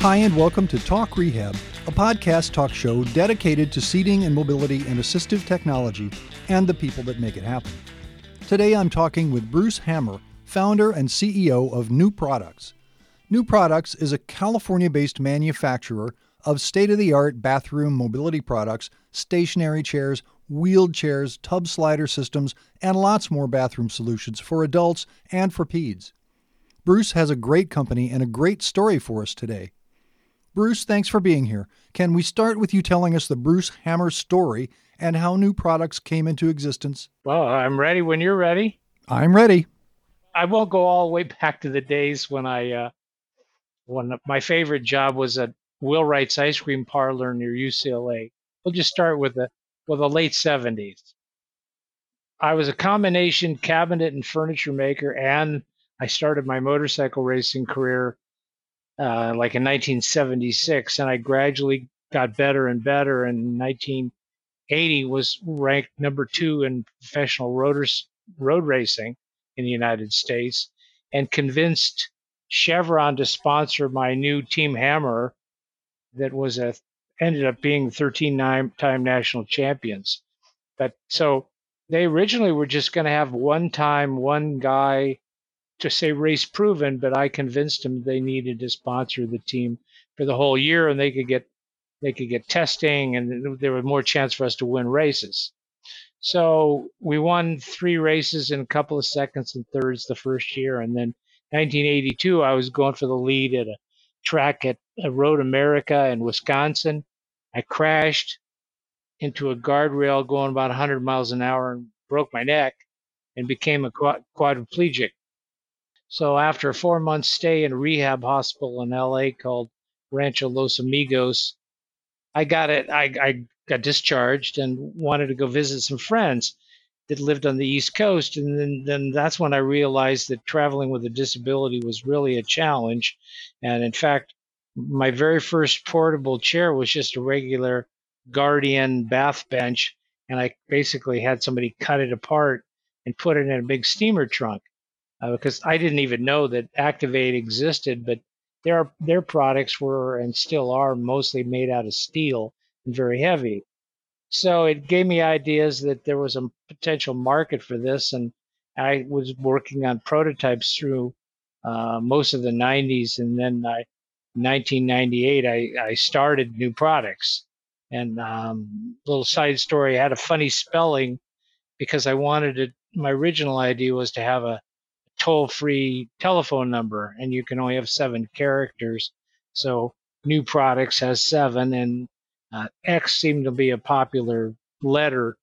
Hi, and welcome to Talk Rehab, a podcast talk show dedicated to seating and mobility and assistive technology and the people that make it happen. Today I'm talking with Bruce Hammer, founder and CEO of Nuprodx. New Products is a California based manufacturer of state of the art bathroom mobility products, stationary chairs, wheeled chairs, tub slider systems, and lots more bathroom solutions for adults and for peds. Bruce has a great company and a great story for us today. Bruce, thanks for being here. Can we start with you telling us the Bruce Hammer story and how Nuprodx came into existence? Well, I'm ready when you're ready. I'm ready. I won't go all the way back to the days when I, uh, when my favorite job was at Wil Wright's ice cream parlor near UCLA. We'll just start with the with the late 70s. I was a combination cabinet and furniture maker, and I started my motorcycle racing career uh, like in 1976, and I gradually got better and better. And 1980 was ranked number two in professional roaders, road racing in the United States, and convinced Chevron to sponsor my new Team Hammer, that was a ended up being 13 time national champions. But so they originally were just going to have one time, one guy to say race proven, but I convinced them they needed to sponsor the team for the whole year, and they could get they could get testing, and there was more chance for us to win races. So we won three races in a couple of seconds and thirds the first year, and then 1982 I was going for the lead at a track at Road America in Wisconsin. I crashed into a guardrail going about 100 miles an hour and broke my neck and became a quadriplegic. So after a four month stay in rehab hospital in LA called Rancho Los Amigos, I got it. I, I got discharged and wanted to go visit some friends that lived on the East Coast. And then, then that's when I realized that traveling with a disability was really a challenge. And in fact, my very first portable chair was just a regular Guardian bath bench. And I basically had somebody cut it apart and put it in a big steamer trunk uh, because I didn't even know that Activeaid existed, but their their products were and still are mostly made out of steel and very heavy. So it gave me ideas that there was a potential market for this, and I was working on prototypes through uh, most of the 90s, and then I, 1998 I, I started Nuprodx. And um, little side story, I had a funny spelling because I wanted to. My original idea was to have a toll free telephone number, and you can only have seven characters. So Nuprodx has seven, and uh, X seemed to be a popular letter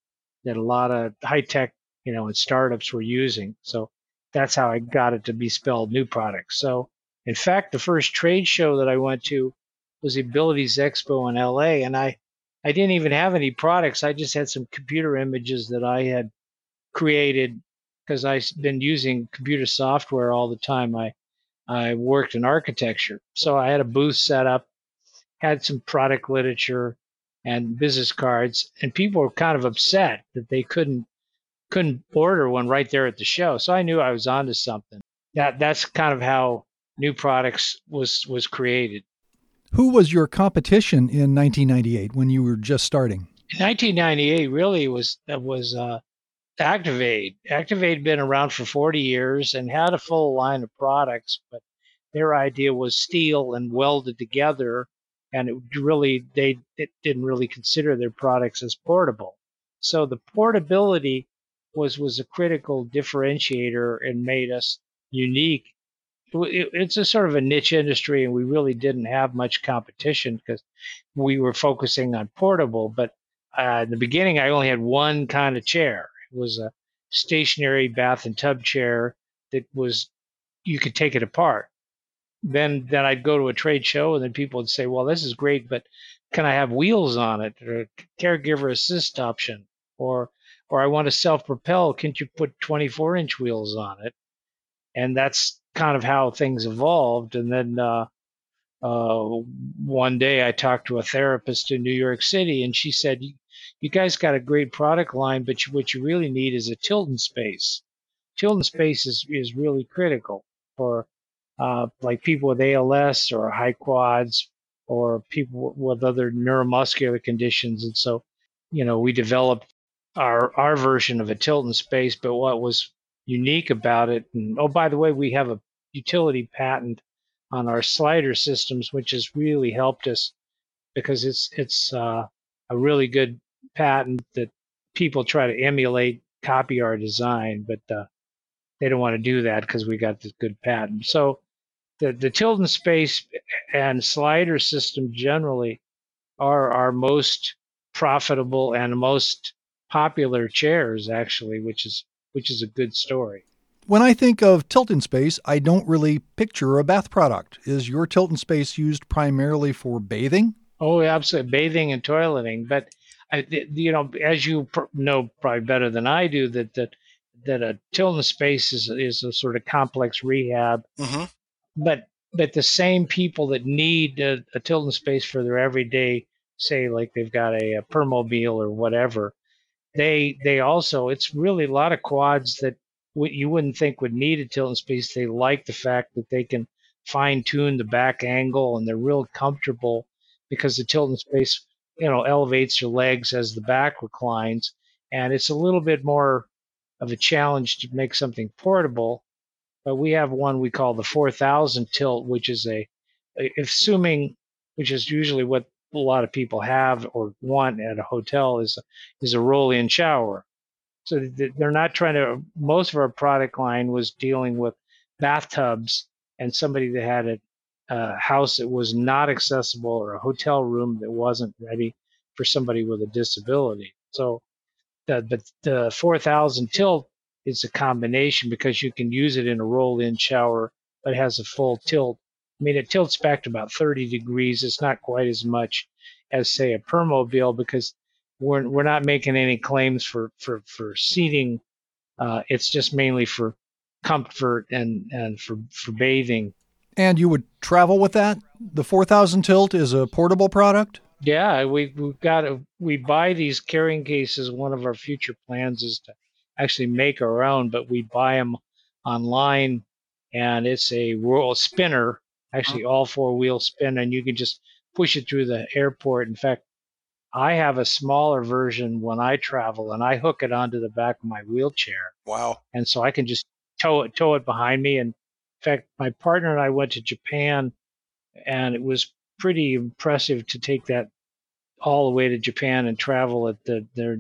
that a lot of high tech, you know, and startups were using. So that's how I got it to be spelled Nuprodx. So in fact, the first trade show that I went to was the Abilities Expo in LA, and I I didn't even have any products. I just had some computer images that I had created because I've been using computer software all the time. I I worked in architecture, so I had a booth set up, had some product literature and business cards, and people were kind of upset that they couldn't couldn't order one right there at the show. So I knew I was onto something. That that's kind of how Nuprodx was was created. Who was your competition in 1998 when you were just starting? In 1998, really was was uh, Activeaid. Activeaid had been around for 40 years and had a full line of products, but their idea was steel and welded together, and it really they it didn't really consider their products as portable. So the portability was was a critical differentiator and made us unique. It's a sort of a niche industry, and we really didn't have much competition because we were focusing on portable. But uh, in the beginning, I only had one kind of chair, was a stationary bath and tub chair that was you could take it apart. Then then I'd go to a trade show and then people would say, "Well, this is great, but can I have wheels on it or caregiver assist option or or I want to self-propel, can't you put 24-inch wheels on it?" And that's kind of how things evolved. And then uh, uh, one day I talked to a therapist in New York City, and she said, you guys got a great product line, but you, what you really need is a tilt in space. tilt in space is, is really critical for uh, like people with ALS or high quads or people with other neuromuscular conditions. And so, you know, we developed our our version of a tilt in space. But what was unique about it, and oh, by the way, we have a utility patent on our slider systems, which has really helped us because it's it's uh, a really good patent that people try to emulate, copy our design, but uh, they don't want to do that because we got this good patent. So the the tilt in space and slider system generally are our most profitable and most popular chairs actually, which is which is a good story. When I think of tilt space, I don't really picture a bath product. Is your tilt space used primarily for bathing? Oh, absolutely, bathing and toileting. But I, you know, as you know probably better than I do, that that that a tilt in space is is a sort of complex rehab. Mm-hmm. But but the same people that need a, a tilt in space for their everyday, say like they've got a, a Permobil or whatever, they they also it's really a lot of quads that w- you wouldn't think would need a tilt space. They like the fact that they can fine tune the back angle and they're real comfortable because the tilt space you know elevates your legs as the back reclines and it's a little bit more of a challenge to make something portable but we have one we call the 4000 tilt which is a assuming which is usually what a lot of people have or want at a hotel is is a roll-in shower. So they're not trying to. Most of our product line was dealing with bathtubs and somebody that had a, a house that was not accessible or a hotel room that wasn't ready for somebody with a disability. So, the, but the 4000 tilt is a combination because you can use it in a roll-in shower, but it has a full tilt I mean, it tilts back to about 30 degrees. It's not quite as much as, say, a Permobil because we're, we're not making any claims for, for, for seating. Uh, it's just mainly for comfort and, and for, for bathing. And you would travel with that? The 4000 tilt is a portable product? Yeah, we, we've got to, we buy these carrying cases. One of our future plans is to actually make our own, but we buy them online and it's a roll spinner actually all four wheels spin and you can just push it through the airport. In fact, I have a smaller version when I travel and I hook it onto the back of my wheelchair. Wow. And so I can just tow it tow it behind me. And in fact, my partner and I went to Japan and it was pretty impressive to take that all the way to Japan and travel at the their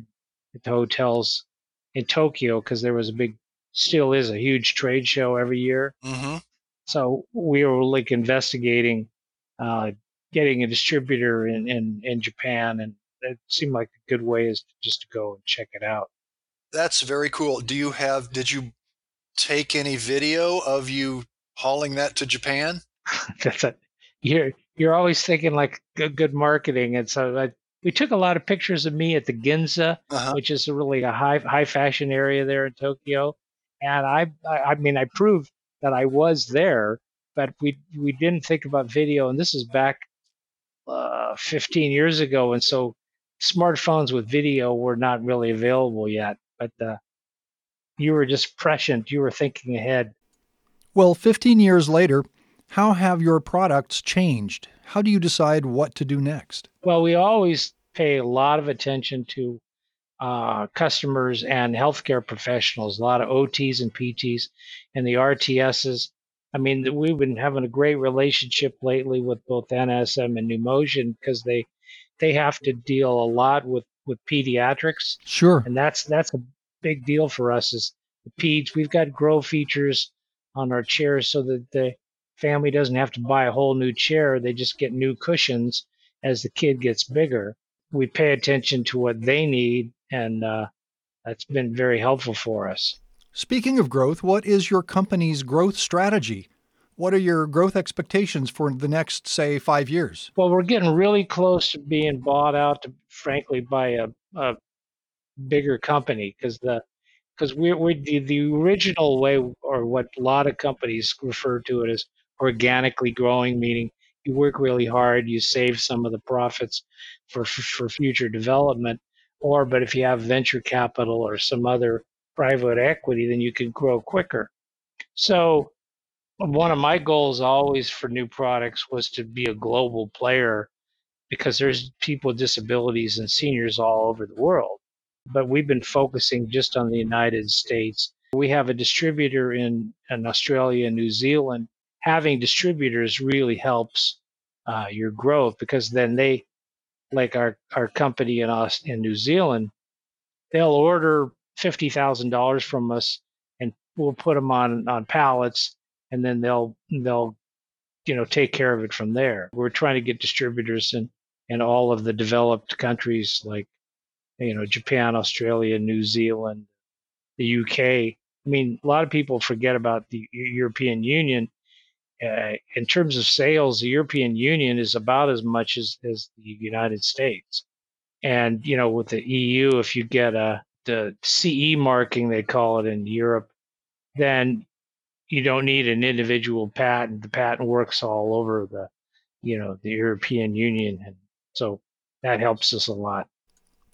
at the hotels in Tokyo because there was a big still is a huge trade show every year. Mm-hmm. So we were like investigating uh, getting a distributor in, in, in Japan, and it seemed like a good way is just to go and check it out. That's very cool. Do you have? Did you take any video of you hauling that to Japan? That's a you're you're always thinking like good, good marketing, and so I, we took a lot of pictures of me at the Ginza, uh-huh. which is really a high high fashion area there in Tokyo, and I I, I mean I proved that I was there, but we we didn't think about video, and this is back uh, 15 years ago, and so smartphones with video were not really available yet. But uh, you were just prescient; you were thinking ahead. Well, 15 years later, how have your products changed? How do you decide what to do next? Well, we always pay a lot of attention to uh, customers and healthcare professionals, a lot of OTs and PTs and the RTSs. I mean, we've been having a great relationship lately with both NSM and Numotion because they they have to deal a lot with with pediatrics. Sure. And that's that's a big deal for us is the peds. We've got grow features on our chairs so that the family doesn't have to buy a whole new chair. They just get new cushions as the kid gets bigger. We pay attention to what they need and uh, that's been very helpful for us. Speaking of growth, what is your company's growth strategy? What are your growth expectations for the next, say, five years? Well, we're getting really close to being bought out, to, frankly, by a, a bigger company because the because we're, we're the, the original way, or what a lot of companies refer to it as organically growing, meaning you work really hard, you save some of the profits for for future development, or, but if you have venture capital or some other private equity, then you can grow quicker. So one of my goals always for Nuprodx was to be a global player because there's people with disabilities and seniors all over the world. But we've been focusing just on the United States. We have a distributor in, in Australia and New Zealand. Having distributors really helps uh, your growth because then they, like our, our company in, us in New Zealand, they'll order $50,000 from us and we'll put them on, on pallets and then they'll, they'll, you know, take care of it from there. We're trying to get distributors in, in all of the developed countries like, you know, Japan, Australia, New Zealand, the UK. I mean, a lot of people forget about the European Union. Uh, in terms of sales, the European Union is about as much as, as the United States. And, you know, with the EU, if you get a, the CE marking, they call it in Europe, then you don't need an individual patent. The patent works all over the, you know, the European Union. And so that helps us a lot.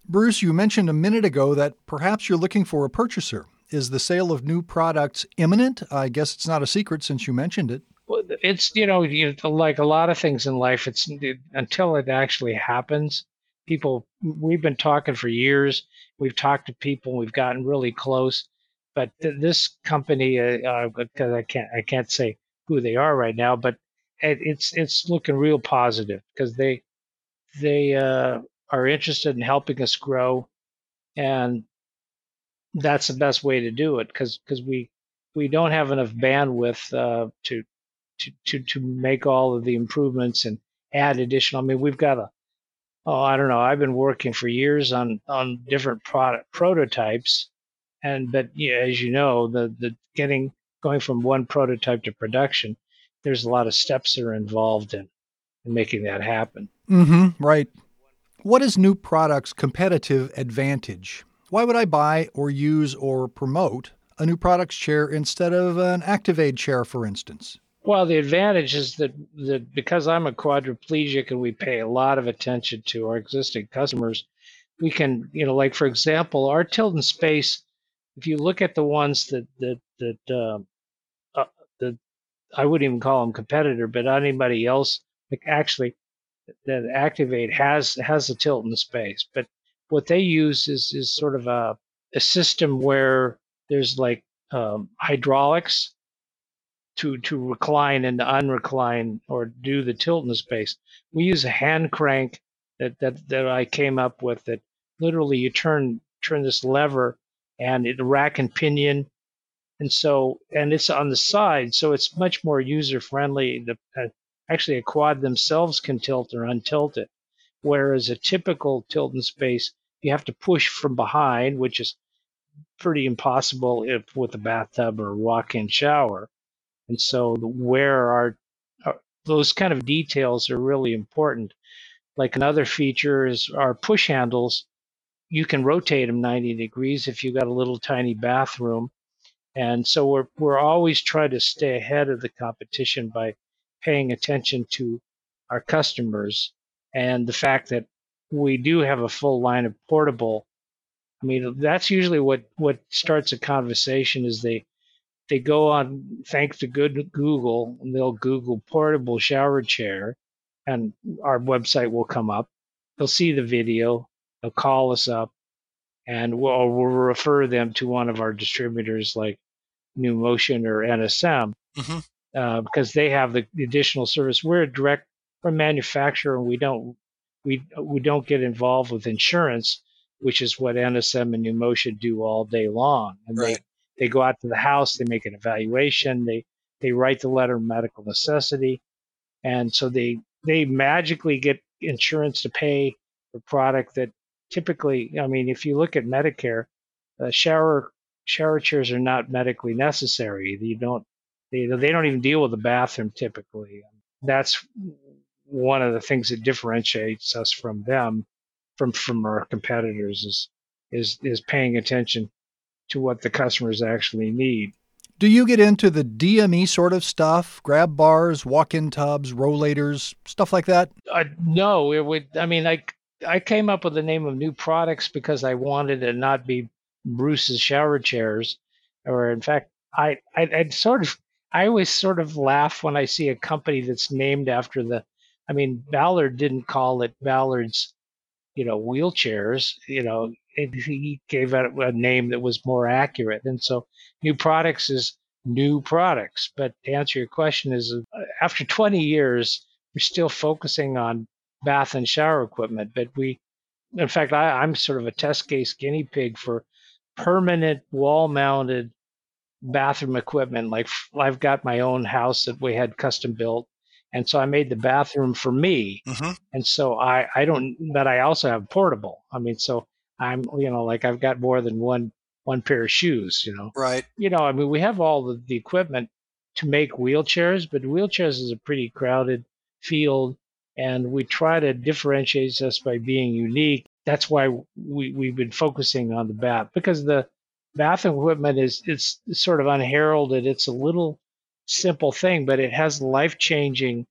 Bruce, you mentioned a minute ago that perhaps you're looking for a purchaser. Is the sale of Nuprodx imminent? I guess it's not a secret since you mentioned it. Well, it's you know like a lot of things in life. It's until it actually happens. People, we've been talking for years. We've talked to people. We've gotten really close, but th- this company, uh, uh, I can't, I can't say who they are right now, but it, it's it's looking real positive because they they uh, are interested in helping us grow, and that's the best way to do it because because we we don't have enough bandwidth uh, to to to to make all of the improvements and add additional. I mean, we've got a oh I don't know. I've been working for years on on different product prototypes, and but yeah, as you know, the the getting going from one prototype to production, there's a lot of steps that are involved in, in making that happen. Mm-hmm. Right. What is new product's competitive advantage? Why would I buy or use or promote a Nuprodx chair instead of an Activeaid chair, for instance? Well, the advantage is that, that because I'm a quadriplegic and we pay a lot of attention to our existing customers, we can, you know, like for example, our tilt in space. If you look at the ones that that that um, uh, that I wouldn't even call them competitor, but anybody else, like actually that Activeaid has has a tilt in space, but what they use is is sort of a a system where there's like um, hydraulics to to recline and unrecline or do the tilt in the space. We use a hand crank that that that I came up with that literally you turn turn this lever and it rack and pinion and so and it's on the side so it's much more user friendly the uh, actually a quad themselves can tilt or untilt it. Whereas a typical tilt in space, you have to push from behind, which is pretty impossible if with a bathtub or walk-in shower. And so where our, uh, our those kind of details are really important. Like another feature is our push handles. You can rotate them 90 degrees if you've got a little tiny bathroom. And so we're, we're always trying to stay ahead of the competition by paying attention to our customers and the fact that we do have a full line of portable. I mean, that's usually what, what starts a conversation is they, they go on, thanks to good Google, and they'll Google portable shower chair and our website will come up. They'll see the video. They'll call us up and we'll, we'll refer them to one of our distributors like Numotion or NSM. Mm-hmm uh, because they have the additional service. We're a direct from manufacturer, and we don't we we don't get involved with insurance, which is what NSM and Numotion do all day long. And right. they they go out to the house, they make an evaluation, they they write the letter of medical necessity, and so they they magically get insurance to pay for product that typically, I mean, if you look at Medicare, uh, shower shower chairs are not medically necessary. You don't they, they don't even deal with the bathroom typically. That's one of the things that differentiates us from them, from from our competitors, is is is paying attention to what the customers actually need. Do you get into the DME sort of stuff? Grab bars, walk-in tubs, rollators, stuff like that? Uh, no, it would. I mean, I I came up with the name of Nuprodx because I wanted to not be Bruce's shower chairs, or in fact, I I I'd sort of I always sort of laugh when I see a company that's named after the. I mean, Ballard didn't call it Ballard's, you know, wheelchairs. You know, it, he gave it a name that was more accurate. And so, Nuprodx is Nuprodx. But to answer your question, is uh, after 20 years, we're still focusing on bath and shower equipment. But we, in fact, I, I'm sort of a test case guinea pig for permanent wall mounted bathroom equipment. Like I've got my own house that we had custom built. And so I made the bathroom for me. Mm-hmm. And so I, I don't, but I also have portable. I mean, so I'm, you know, like I've got more than one, one pair of shoes, you know. Right. You know, I mean, we have all the, the equipment to make wheelchairs, but wheelchairs is a pretty crowded field. And we try to differentiate us by being unique. That's why we, we've been focusing on the bat because the, bathroom equipment is it's sort of unheralded. It's a little simple thing, but it has life changing.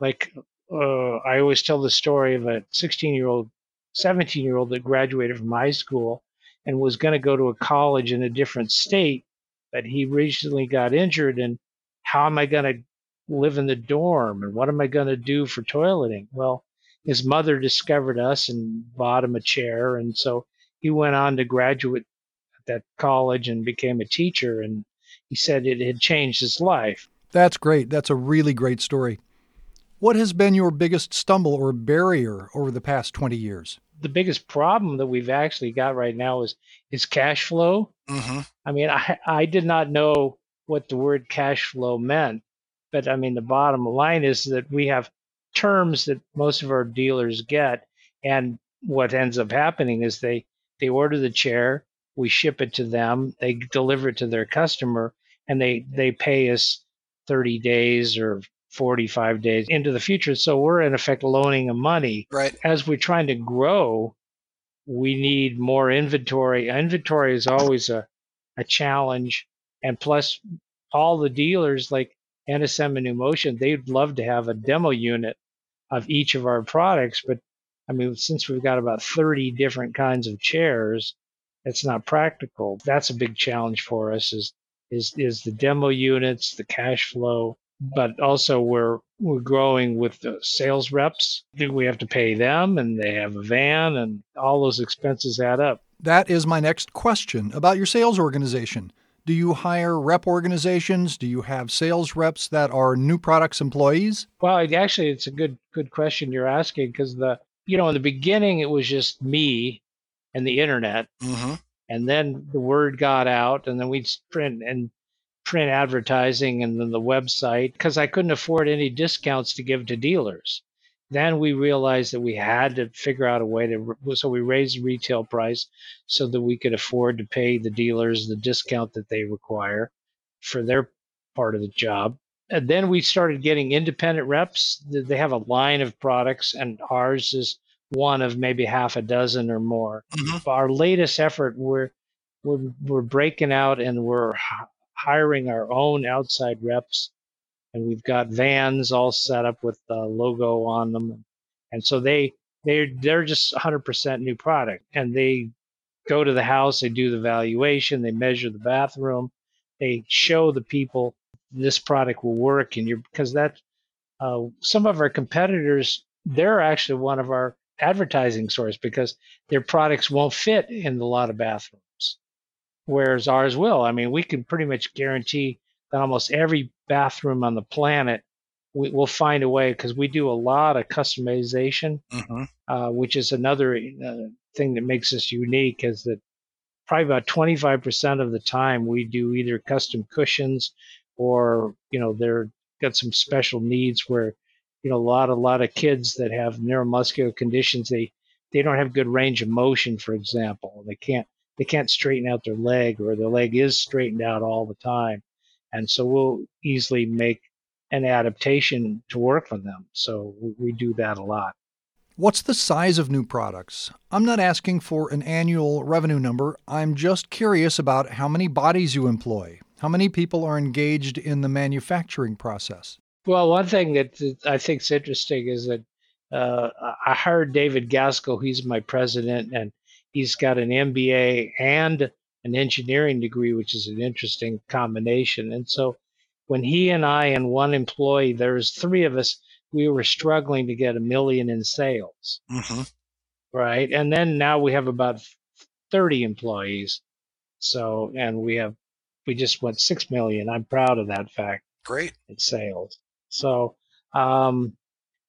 Like uh, I always tell the story of a 16 year old, 17 year old that graduated from high school and was going to go to a college in a different state, but he recently got injured. And how am I going to live in the dorm? And what am I going to do for toileting? Well, his mother discovered us and bought him a chair. And so he went on to graduate that college and became a teacher. And he said it had changed his life. That's great. That's a really great story. What has been your biggest stumble or barrier over the past 20 years? The biggest problem that we've actually got right now is is cash flow. Mm-hmm. I mean, I, I did not know what the word cash flow meant, but I mean, the bottom line is that we have terms that most of our dealers get, and what ends up happening is they they order the chair, we ship it to them, they deliver it to their customer, and they they pay us 30 days or 45 days into the future. So we're in effect loaning them money. Right. As we're trying to grow, we need more inventory. Inventory is always a, a challenge. And plus all the dealers like NSM and Numotion, they'd love to have a demo unit of each of our products. But I mean, since we've got about 30 different kinds of chairs, it's not practical. That's a big challenge for us is is is the demo units, the cash flow, but also we're we're growing with the sales reps. Do we have to pay them and they have a van and all those expenses add up. That is my next question about your sales organization. Do you hire rep organizations? Do you have sales reps that are Nuprodx employees? Well, actually, it's a good good question you're asking because the you know in the beginning it was just me and the internet. Mm-hmm. And then the word got out, and then we'd print and print advertising and then the website because I couldn't afford any discounts to give to dealers. Then we realized that we had to figure out a way to, so we raised the retail price so that we could afford to pay the dealers the discount that they require for their part of the job. And then we started getting independent reps. They have a line of products, and ours is one of maybe half a dozen or more. Mm-hmm. Our latest effort, we're, we're, we're breaking out and we're hiring our own outside reps. And we've got vans all set up with the logo on them. And so they, they're, they're just 100% new product. And they go to the house, they do the valuation, they measure the bathroom, they show the people this product will work. And you're, because that, uh, some of our competitors, they're actually one of our advertising source because their products won't fit in a lot of bathrooms, whereas ours will. I mean, we can pretty much guarantee that almost every bathroom on the planet we, will find a way because we do a lot of customization, mm-hmm. uh, which is another uh, thing that makes us unique. Is that probably about 25% of the time we do either custom cushions or you know they're got some special needs where you know a lot a lot of kids that have neuromuscular conditions they they don't have good range of motion for example they can't they can't straighten out their leg or their leg is straightened out all the time and so we'll easily make an adaptation to work for them so we, we do that a lot What's the size of Nuprodx? I'm not asking for an annual revenue number. I'm just curious about how many bodies you employ. How many people are engaged in the manufacturing process? Well, one thing that I think is interesting is that uh, I hired David Gaskell. He's my president, and he's got an MBA and an engineering degree, which is an interesting combination. And so when he and I and one employee, there's three of us, we were struggling to get a million in sales. Mm-hmm. Right. And then now we have about 30 employees. So, and we have, we just went 6 million. I'm proud of that fact. Great. In sales. So, um,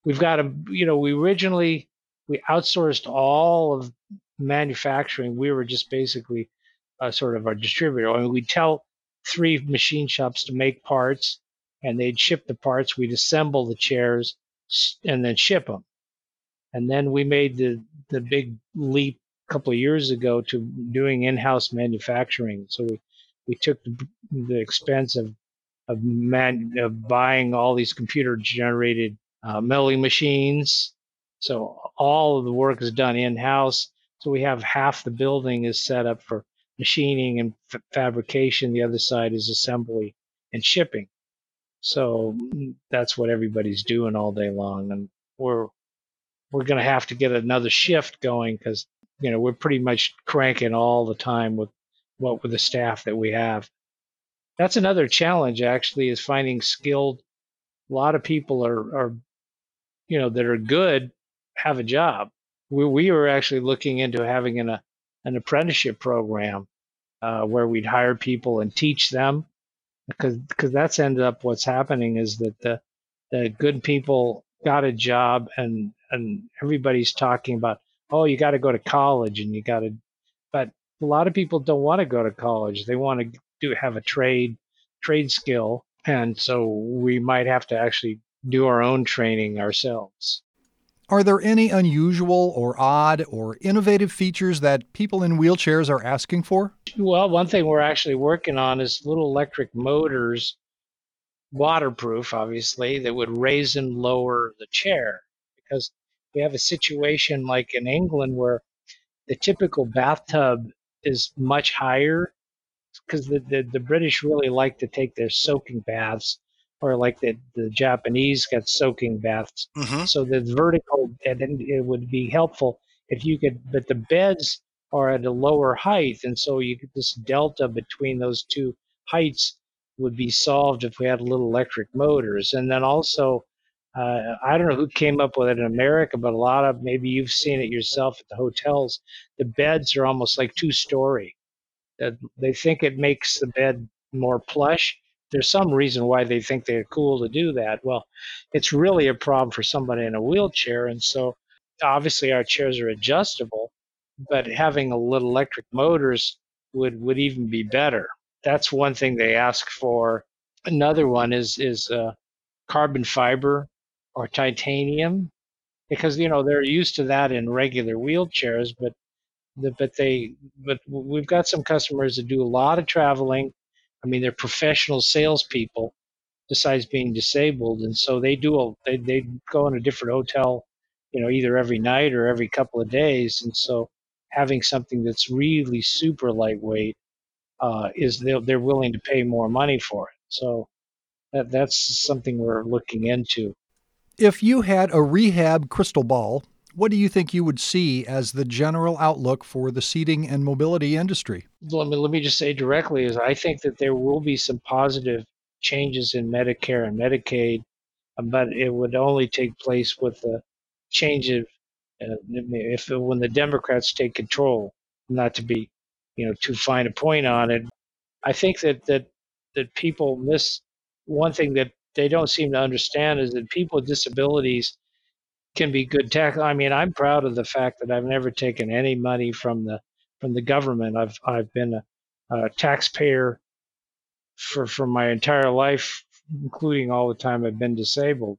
we've got a, you know, we originally, we outsourced all of manufacturing. We were just basically a sort of a distributor. I mean, we tell three machine shops to make parts and they'd ship the parts. We'd assemble the chairs and then ship them. And then we made the, the big leap a couple of years ago to doing in-house manufacturing. So we, we took the, the expense of of, man, of buying all these computer generated uh, milling machines. So all of the work is done in-house. So we have half the building is set up for machining and f- fabrication. The other side is assembly and shipping. So mm, that's what everybody's doing all day long, and we're we're going to have to get another shift going because you know we're pretty much cranking all the time with what with the staff that we have. That's another challenge actually is finding skilled. A lot of people are are you know that are good have a job. We we were actually looking into having an an apprenticeship program uh, where we'd hire people and teach them because because that's ended up what's happening is that the the good people got a job and and everybody's talking about oh you got to go to college and you got to but a lot of people don't want to go to college they want to do have a trade trade skill and so we might have to actually do our own training ourselves are there any unusual or odd or innovative features that people in wheelchairs are asking for? Well, one thing we're actually working on is little electric motors, waterproof, obviously, that would raise and lower the chair. Because we have a situation like in England where the typical bathtub is much higher because the, the, the British really like to take their soaking baths or like the, the Japanese got soaking baths. Mm-hmm. So the vertical, and it would be helpful if you could, but the beds are at a lower height. And so you get this delta between those two heights would be solved if we had little electric motors. And then also, uh, I don't know who came up with it in America, but a lot of maybe you've seen it yourself at the hotels. The beds are almost like two story. They think it makes the bed more plush there's some reason why they think they're cool to do that. Well, it's really a problem for somebody in a wheelchair. And so obviously our chairs are adjustable, but having a little electric motors would, would even be better. That's one thing they ask for. Another one is, is uh, carbon fiber or titanium because, you know, they're used to that in regular wheelchairs, but but they but we've got some customers that do a lot of traveling I mean, they're professional salespeople besides being disabled, and so they do a, they they go in a different hotel, you know, either every night or every couple of days, and so having something that's really super lightweight uh, is they're they're willing to pay more money for it. So that that's something we're looking into. If you had a rehab crystal ball, what do you think you would see as the general outlook for the seating and mobility industry? Let me, let me just say directly is I think that there will be some positive changes in Medicare and Medicaid, but it would only take place with the change of uh, if when the Democrats take control. Not to be, you know, too fine a point on it. I think that that that people miss one thing that they don't seem to understand is that people with disabilities can be good tax. I mean, I'm proud of the fact that I've never taken any money from the from the government. I've I've been a, a taxpayer for for my entire life, including all the time I've been disabled,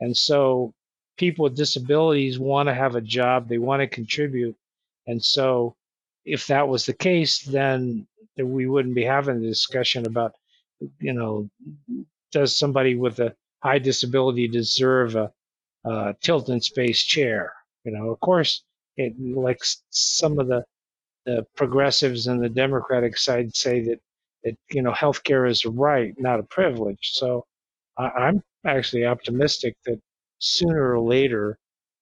and so people with disabilities want to have a job. They want to contribute, and so if that was the case, then we wouldn't be having the discussion about, you know, does somebody with a high disability deserve a uh, tilt space chair. You know, of course, it like some of the the progressives and the Democratic side say that that you know healthcare is a right, not a privilege. So I, am actually optimistic that sooner or later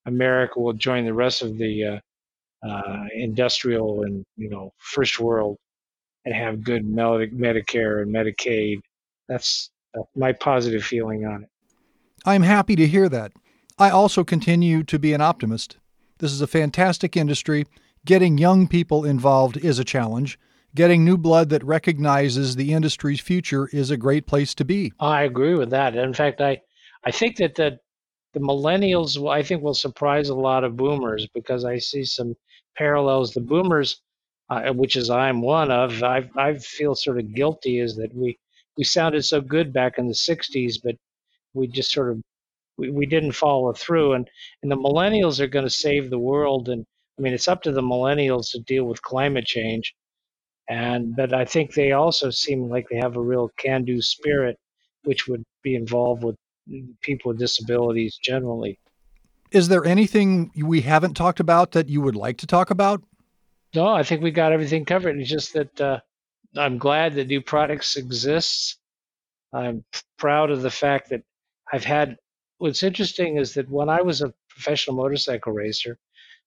America will join the rest of the uh, uh, industrial and you know first world and have good Medicare and Medicaid. That's uh, my positive feeling on it. I'm happy to hear that. I also continue to be an optimist. This is a fantastic industry. Getting young people involved is a challenge. Getting new blood that recognizes the industry's future is a great place to be. I agree with that. In fact, I, I think that the, the millennials, I think, will surprise a lot of boomers because I see some parallels. The boomers, uh, which is I'm one of, I, I feel sort of guilty is that we, we sounded so good back in the 60s, but we just sort of we, we didn't follow through. And and the millennials are going to save the world. And i mean it's up to the millennials to deal with climate change. And but i think they also seem like they have a real can-do spirit which would be involved with people with disabilities generally. Is there anything we haven't talked about that you would like to talk about? No i think we got everything covered. It's just that uh, i'm glad that Nuprodx exists. I'm proud of the fact that i've had what's interesting is that when I was a professional motorcycle racer,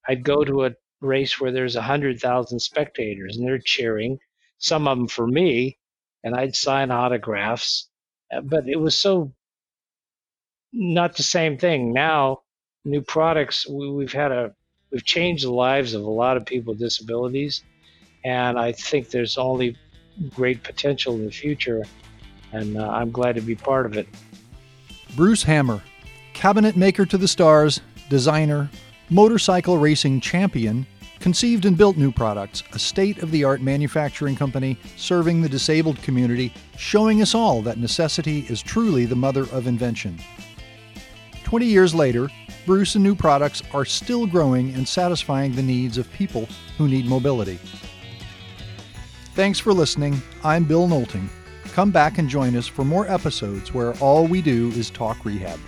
I'd go to a race where there's a hundred thousand spectators and they're cheering, some of them for me, and I'd sign autographs. Uh, but it was so not the same thing. Now, Nuprodx, we, have had a we've changed the lives of a lot of people with disabilities, and I think there's only great potential in the future, and uh, I'm glad to be part of it. Bruce Hammer, cabinet maker to the stars, designer, motorcycle racing champion, conceived and built Nuprodx, a state of the art manufacturing company serving the disabled community, showing us all that necessity is truly the mother of invention. 20 years later, Bruce and Nuprodx are still growing and satisfying the needs of people who need mobility. Thanks for listening. I'm Bill Noelting. Come back and join us for more episodes where all we do is talk rehab.